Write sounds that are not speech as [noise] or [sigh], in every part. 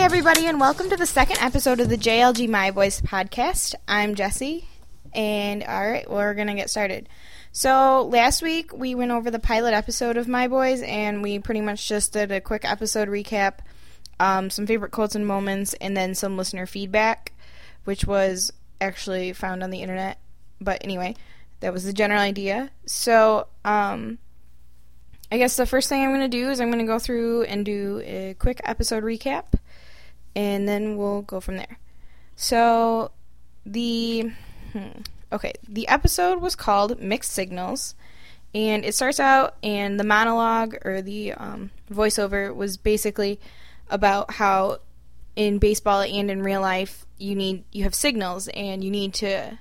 everybody, and welcome to the second episode of the JLG My Boys podcast. I'm Jesse, and all right, we're gonna get started. So last week we went over the pilot episode of My Boys, and we pretty much just did a quick episode recap, um, some favorite quotes and moments, and then some listener feedback, which was actually found on the internet. But anyway, that was the general idea. So, um, I guess the first thing I'm going to do is I'm going to go through and do a quick episode recap, and then we'll go from there. So, the. Hmm, okay, the episode was called Mixed Signals, and it starts out, and the monologue or the um, voiceover was basically about how in baseball and in real life you need you have signals and you need to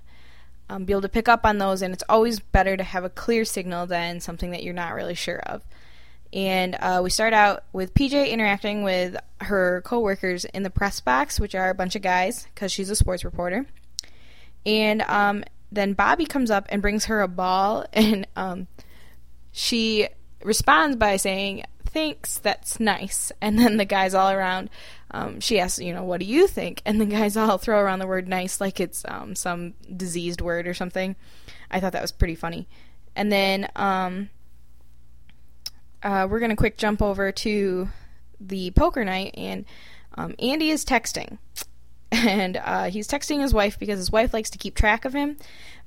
um, be able to pick up on those, and it's always better to have a clear signal than something that you're not really sure of. And uh, we start out with PJ interacting with her coworkers in the press box, which are a bunch of guys, because she's a sports reporter. And um, then Bobby comes up and brings her a ball, [laughs] and um, she responds by saying, Thanks, that's nice. And then the guys all around um, she asks, you know, what do you think? And the guys all throw around the word nice like it's um, some diseased word or something. I thought that was pretty funny. And then um, uh, we're going to quick jump over to the poker night, and um, Andy is texting. [laughs] And uh, he's texting his wife because his wife likes to keep track of him.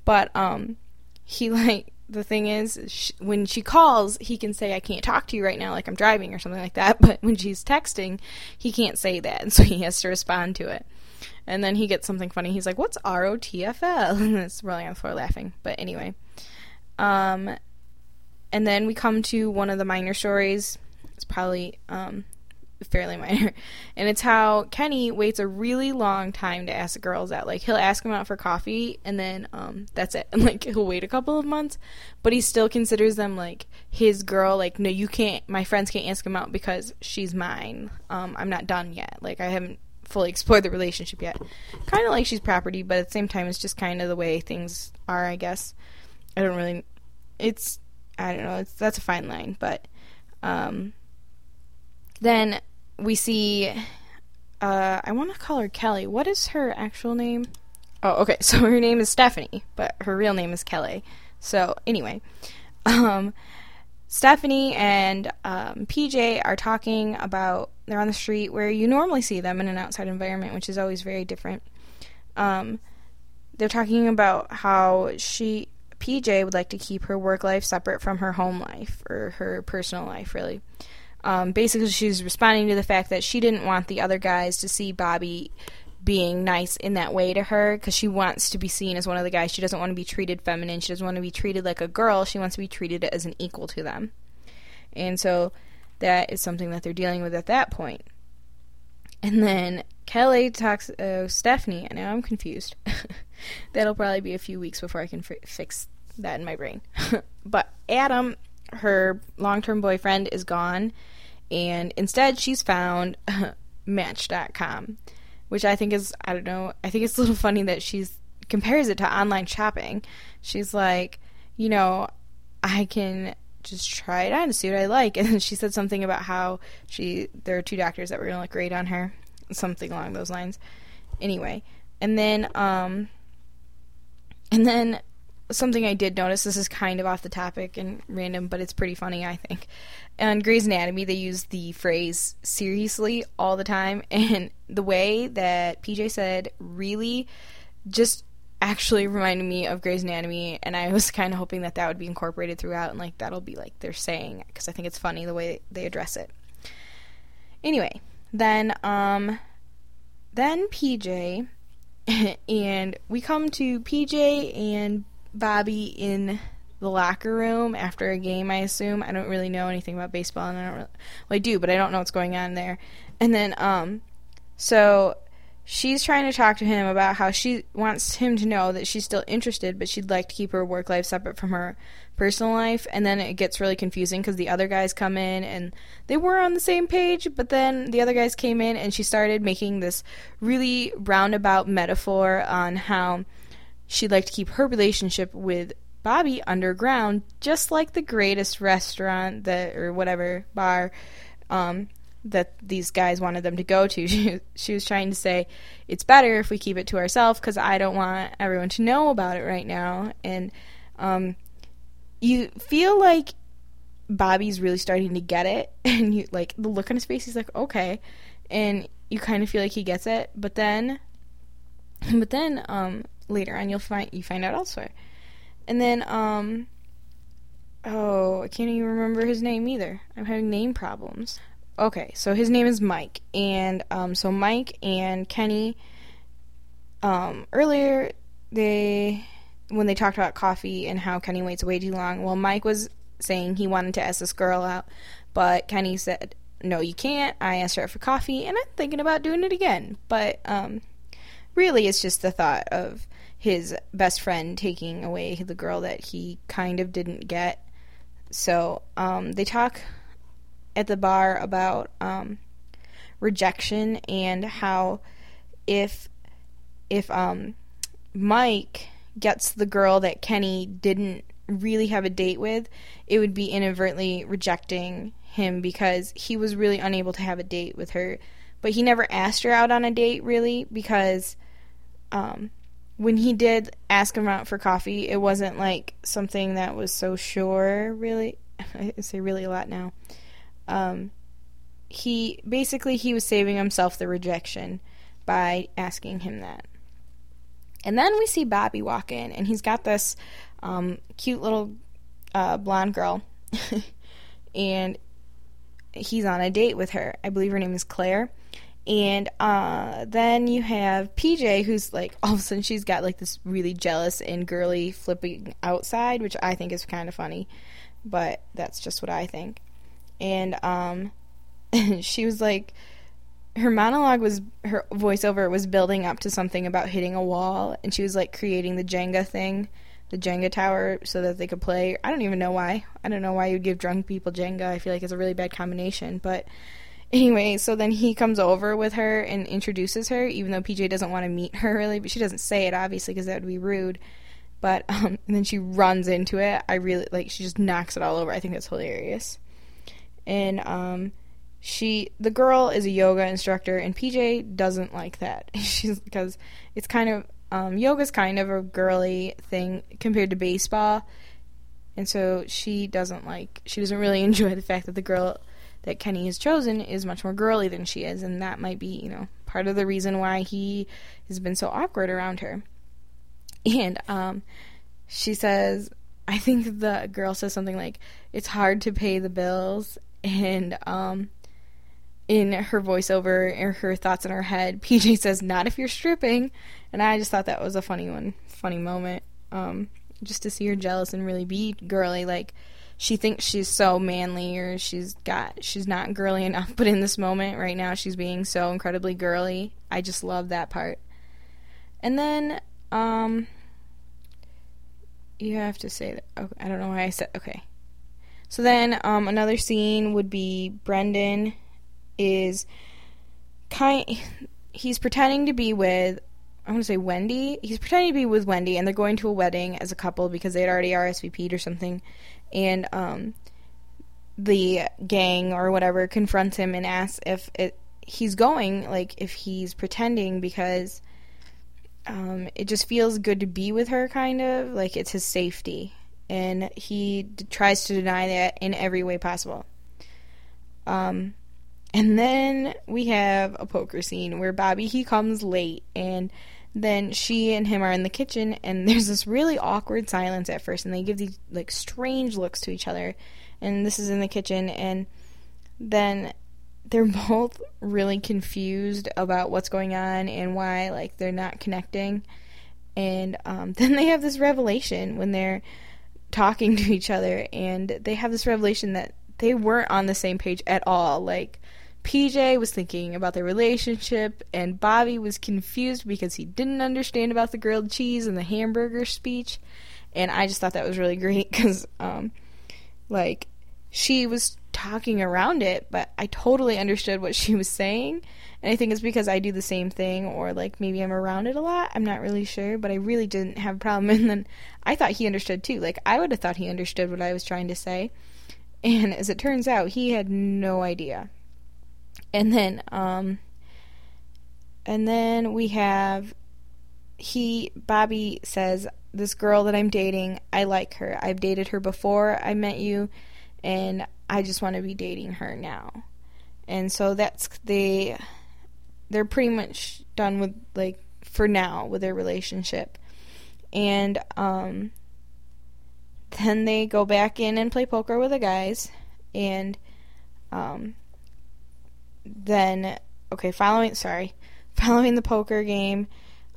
But um, he, [laughs] like, the thing is, she, when she calls, he can say, I can't talk to you right now, like I'm driving or something like that. [laughs] But when she's texting, he can't say that. And so he has to respond to it. And then he gets something funny. He's like, What's ROTFL? And it's rolling on the floor laughing. But anyway. Um, and then we come to one of the minor stories. It's probably um, fairly [laughs] minor. And it's how Kenny waits a really long time to ask the girls out. Like he'll ask them out for coffee and then um that's it. And [laughs] like he'll wait a couple of months, but he still considers them like his girl. Like no, you can't my friends can't ask him out because she's mine. Um I'm not done yet. Like I haven't fully [laughs] explored the relationship yet. Kind of like she's property, but at the same time it's just kind of the way things are, I guess. I don't really it's I don't know, that's a fine line, but um then we see. Uh, I want to call her Kelly. What is her actual name? Oh, okay. [laughs] So her name is Stephanie, but her real name is Kelly. So anyway, [laughs] um, Stephanie and um, PJ are talking about they're on the street where you normally see them in an outside environment, which is always very different. Um, they're talking about how she PJ would like to keep her work life separate from her home life or her personal life, really. Um, basically, she's responding to the fact that she didn't want the other guys to see Bobby being nice in that way to her because she wants to be seen as one of the guys. She doesn't want to be treated feminine. She doesn't want to be treated like a girl. She wants to be treated as an equal to them. And so that is something that they're dealing with at that point. And then Kelly talks, uh, Stephanie, now I'm confused. [laughs] That'll probably be a few weeks before I can f- fix that in my brain. [laughs] but Adam, her long term boyfriend, is gone and instead she's found [laughs] Match.com, which I think is I don't know I think it's a little funny that she's compares it to online shopping. She's like, you know, I can just try it on to see what I like, [laughs] and she said something about how she there are two doctors that were gonna look great on her, something along those lines. Anyway, and then um, and then something I did notice. This is kind of off the topic and random, but it's pretty funny, I think. On Grey's Anatomy, they use the phrase seriously all the time, [laughs] and the way that PJ said really just actually reminded me of Grey's Anatomy, and I was kind of hoping that that would be incorporated throughout, and like that'll be like they're saying because I think it's funny the way they address it. Anyway, then um, then PJ, [laughs] and we come to PJ and Bobby in the locker room after a game, I assume. I don't really know anything about baseball, and I don't really, well, I do, but I don't know what's going on there. And then, um, so she's trying to talk to him about how she wants him to know that she's still interested, but she'd like to keep her work life separate from her personal life. And then it gets really confusing because the other guys come in and they were on the same page, but then the other guys came in and she started making this really roundabout metaphor on how she'd like to keep her relationship with Bobby underground, just like the greatest restaurant that or whatever bar um, that these guys wanted them to go to. [laughs] She, was trying to say it's better if we keep it to ourselves because I don't want everyone to know about it right now. And um, you feel like Bobby's really starting to get it, [laughs] and you like the look on his face. He's like, okay, and you kind of feel like he gets it, but then, but then um, later on you'll find you find out elsewhere, and then um, oh, I can't even remember his name either. I'm having name problems. Okay, so his name is Mike, and um, so Mike and Kenny, um, earlier they when they talked about coffee and how Kenny waits way too long. Well, Mike was saying he wanted to ask this girl out, but Kenny said, "No, you can't." I asked her out for coffee, and I'm thinking about doing it again. But um, really, it's just the thought of his best friend taking away the girl that he kind of didn't get. So um, they talk at the bar about um, rejection and how if if um, Mike gets the girl that Kenny didn't really have a date with, it would be inadvertently rejecting him because he was really unable to have a date with her. But he never asked her out on a date really because um, when he did ask him out for coffee, it wasn't like something that was so sure, really. [laughs] I say really a lot now. Um, he basically he was saving himself the rejection by asking him that. And then we see Bobby walk in, and he's got this um, cute little uh, blonde girl, [laughs] and he's on a date with her. I believe her name is Claire. And uh, then you have PJ, who's like, all of a sudden she's got like this really jealous and girly flipping outside, which I think is kind of funny, but that's just what I think. And um, [laughs] she was like, her monologue was her voiceover was building up to something about hitting a wall, and she was like creating the Jenga thing, the Jenga tower, so that they could play. I don't even know why. I don't know why you'd give drunk people Jenga. I feel like it's a really bad combination, but anyway, so then he comes over with her and introduces her, even though PJ doesn't want to meet her really, but she doesn't say it obviously because that would be rude. But [laughs] um, and then she runs into it. I really like. She just knocks it all over. I think that's hilarious. And um, she the girl is a yoga instructor and PJ doesn't like that. [laughs] She's because it's kind of um, yoga's kind of a girly thing compared to baseball. And so she doesn't like she doesn't really [laughs] enjoy the fact that the girl that Kenny has chosen is much more girly than she is and that might be, you know, part of the reason why he has been so awkward around her. And um she says I think the girl says something like it's hard to pay the bills and um in her voiceover or her thoughts in her head, [laughs] PJ says, "Not if you're stripping," and I just thought that was a funny one, funny moment. Um, just to see her jealous and really be girly, like she thinks she's so manly or she's got she's not girly enough, but in this moment right now she's being so incredibly girly. I just love that part. And then um, you have to say that. Okay, I don't know why I said okay. So then um, another scene would be Brendan is kind he's pretending to be with I'm gonna say Wendy. He's pretending to be with Wendy, and they're going to a wedding as a couple because they'd already RSVP'd or something. And um, the gang or whatever confronts him and asks if it, he's going, like if he's pretending because um, it just feels good to be with her, kind of like it's his safety, and he d- tries to deny that in every way possible. Um, and then we have a poker scene where Bobby he comes late and then she and him are in the kitchen and [laughs] there's this really awkward silence at first and they give these like strange looks to each other and this is in the kitchen and then they're [laughs] both really confused about what's going on and why like they're not connecting and um, [laughs] then they have this revelation when they're talking to each other and they have this revelation that they weren't on the same page at all like PJ was thinking about their relationship, and Bobby was confused because he didn't understand about the grilled cheese and the hamburger speech. And I just thought that was really [laughs] great because, um, like, she was talking around it, but I totally understood what she was saying. And I think it's because I do the same thing, or like maybe I'm around it a lot. I'm not really sure, but I really didn't have a problem. [laughs] And then I thought he understood too. Like, I would have thought he understood what I was trying to say. And as it turns out, he had no idea. And then, um, and then we have he Bobby says this girl that I'm dating, I like her. I've dated her before I met you, and I just want to be dating her now. And so that's they they're pretty much done with like for now with their relationship. And um then they go back in and play poker with the guys and um then okay, following sorry, [laughs] following the poker game,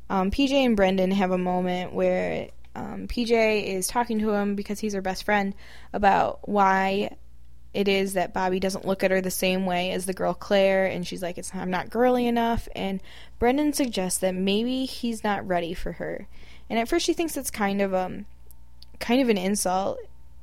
um, PJ and Brendan have a moment where um, PJ is talking to him because he's her best friend about why it is that Bobby doesn't look at her the same way as the girl Claire, and she's like, "It's I'm not girly enough." And Brendan suggests that maybe he's not ready for her, and at first she thinks it's kind of um, kind of an insult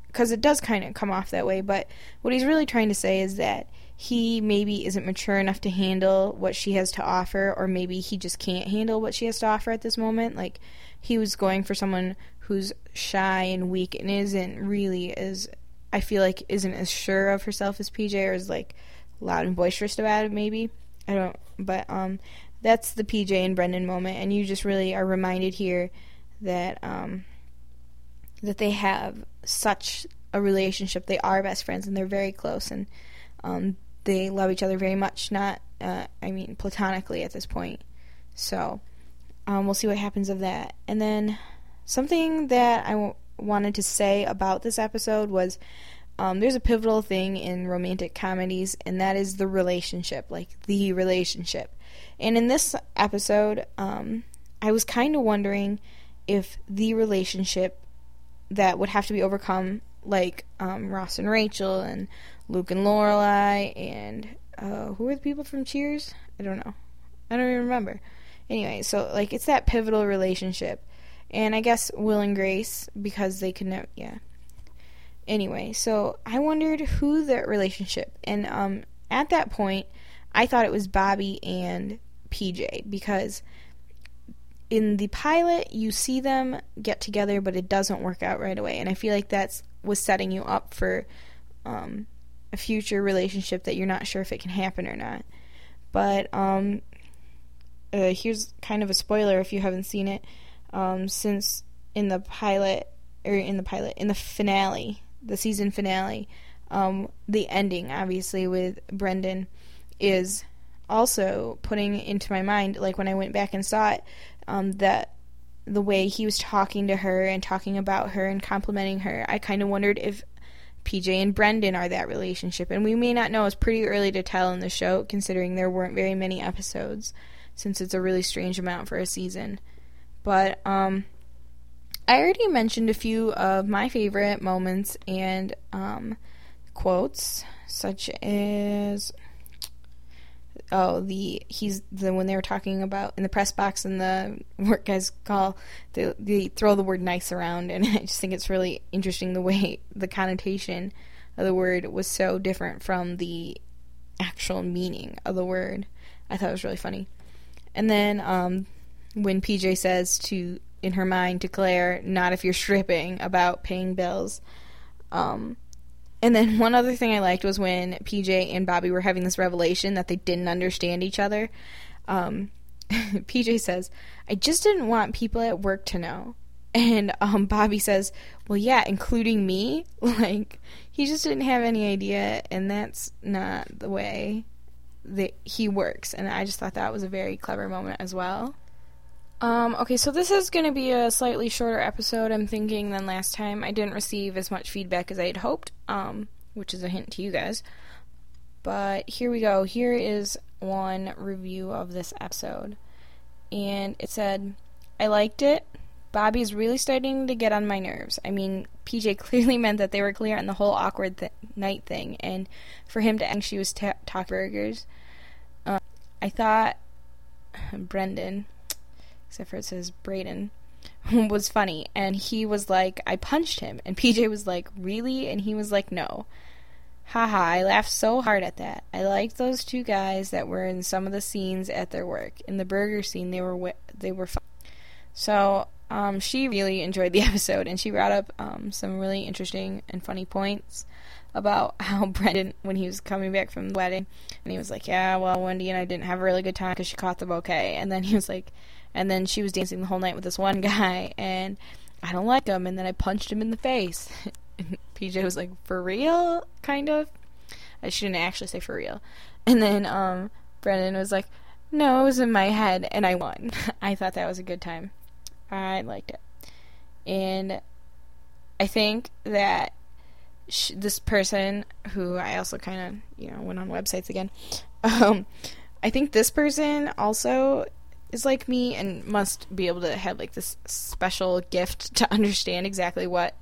because it does kind of come off that way. But what he's really trying to say is that he maybe isn't mature enough to handle what she has to offer, or maybe he just can't handle what she has to offer at this moment. Like he was going for someone who's shy and weak and isn't really as I feel like isn't as sure of herself as PJ or is like loud and boisterous about it maybe. I don't but um that's the PJ and Brendan moment and you just really are reminded here that um that they have such a relationship. They are best friends and they're very close and um they love each other very much, not uh, I mean platonically at this point. So um, we'll see what happens of that. And then something that I w- wanted to say about this episode was um, there's a pivotal thing in romantic comedies, and that is the relationship, like the relationship. And in this episode, um, I was kind of wondering if the relationship that would have to be overcome, like um, Ross and Rachel, and Luke and Lorelai, and uh, who are the people from Cheers? I don't know. I don't even remember. Anyway, so like it's that pivotal relationship and I guess Will and Grace because they could know. Yeah. Anyway, so I wondered who the relationship, and um, at that point, I thought it was Bobby and PJ because in the pilot you see them get together, but it doesn't work out right away, and I feel like that's was setting you up for um, a future relationship that you're not sure if it can happen or not. But um, uh, here's kind of a spoiler if you haven't seen it um, since in the pilot or in the pilot in the finale, the season finale, um, the ending obviously with Brendan is also putting into my mind like when I went back and saw it um, that the way he was talking to her and talking about her and complimenting her, I kind of wondered if PJ and Brendan are that relationship. And we may not know. It's pretty early to tell in the show, considering there weren't very many episodes, since it's a really strange amount for a season. But um, I already mentioned a few of my favorite moments and um, quotes, such as oh the he's the when they were talking about in the press box and the [laughs] work guys call they, they throw the word nice around and [laughs] I just think it's really interesting the way the connotation of the word was so different from the actual meaning of the word. I thought it was really funny. And then um, when PJ says to in her mind to Claire, "Not if you're stripping," about paying bills. Um, and then [laughs] one other thing I liked was when PJ and Bobby were having this revelation that they didn't understand each other. Um, [laughs] PJ says, "I just didn't want people at work to know." [laughs] And um, Bobby says, "Well, yeah, including me." Like he just didn't have any idea, and that's not the way that he works. And I just thought that was a very clever moment as well. Um, okay, so this is going to be a slightly shorter episode, I'm thinking, than last time. I didn't receive as much feedback as I had hoped, um, which is a hint to you guys. But here we go. Here is one review of this episode. And it said, I liked it. Bobby's really starting to get on my nerves. I mean, PJ [laughs] clearly meant that they were clear on the whole awkward th- night thing, and for him to think she was t- talk burgers. Um, I thought [sighs] Brendan except for it says Braden, [laughs] was funny. And he was like, I punched him. And PJ was like, Really? And he was like, No. Haha, I laughed so hard at that. I liked those two guys that were in some of the scenes at their work. In the burger scene, they were they were fun. So, um, she really enjoyed the [laughs] episode, and she brought up um, some really interesting and funny points, about [laughs] how Brendan, when he was coming back from the wedding, and he was like, "Yeah, well, Wendy and I didn't have a really good time because she caught the bouquet," and then he was like, and then she was dancing the whole night with this one [laughs] guy, and I don't like him, and then I punched him in the face. [laughs] PJ was like, "For real?" Kind of. I shouldn't actually say for real. And then um, Brendan was like, "No, it was in my head, and I won." [laughs] I thought that was a good time. I liked it, and I think that sh- this person who I also kind of you know went on websites again. Um, I think this person also is like me and must be able to have like this special gift [laughs] to understand exactly what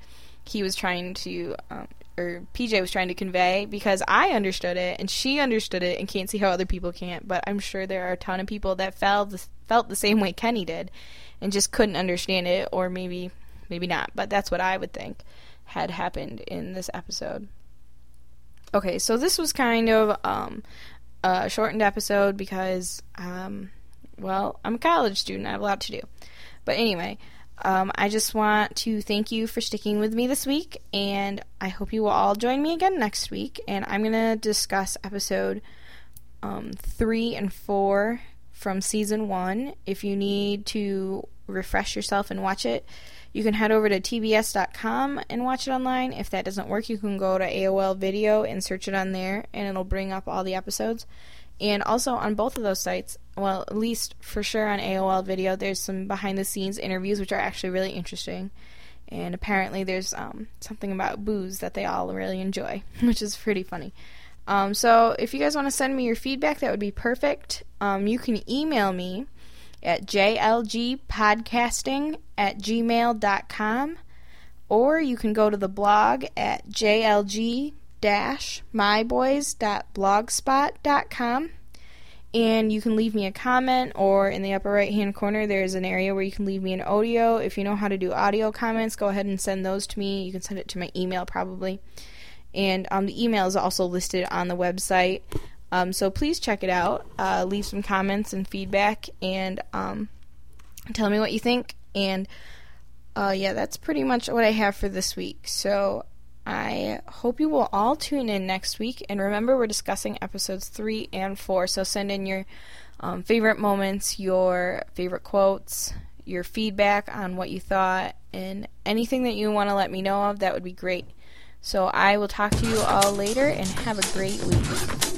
he was trying to um, or PJ was trying to convey because I understood it and she understood it and can't see how other people can't. But I'm sure there are a ton of people that felt the, felt the same way Kenny did and just couldn't understand it, or maybe maybe not. But that's what I would think had happened in this episode. Okay, so this was kind of um, a shortened episode because, um, well, I'm a college student. I have a lot to do. But anyway, um, I just want to thank you for sticking with me this week, and I hope you will all join me again next week. And I'm going to discuss episode um, three and four from season one. If you need to refresh yourself and watch it, you can head over to tbs.com and watch it online. If that doesn't work, you can go to AOL Video and search it on there, and it'll bring up all the episodes. And also on both of those sites, well, at least for sure on AOL Video, there's some behind the scenes interviews which are actually really interesting. And apparently, there's um, something about booze that they all really enjoy, [laughs] which is pretty funny. Um, so, if you guys want to send me your feedback, that would be perfect. Um, you can email me at jlgpodcasting at gmail.com or you can go to the blog at jlg myboys.blogspot.com and you can leave me a comment or in the upper right hand corner there's an area where you can leave me an audio if you know how to do audio comments go ahead and send those to me you can send it to my email probably and um, the email is also listed on the website um, so please check it out. Uh, leave some comments and feedback, and um, tell me what you think. And uh, yeah, that's pretty much what I have for this week. So I hope you will all tune in next week. And remember, we're discussing episodes three and four. So send in your um, favorite moments, your favorite quotes, your feedback on what you thought, and anything that you want to let me know of. That would be great. So I will talk to you all later and have a great week.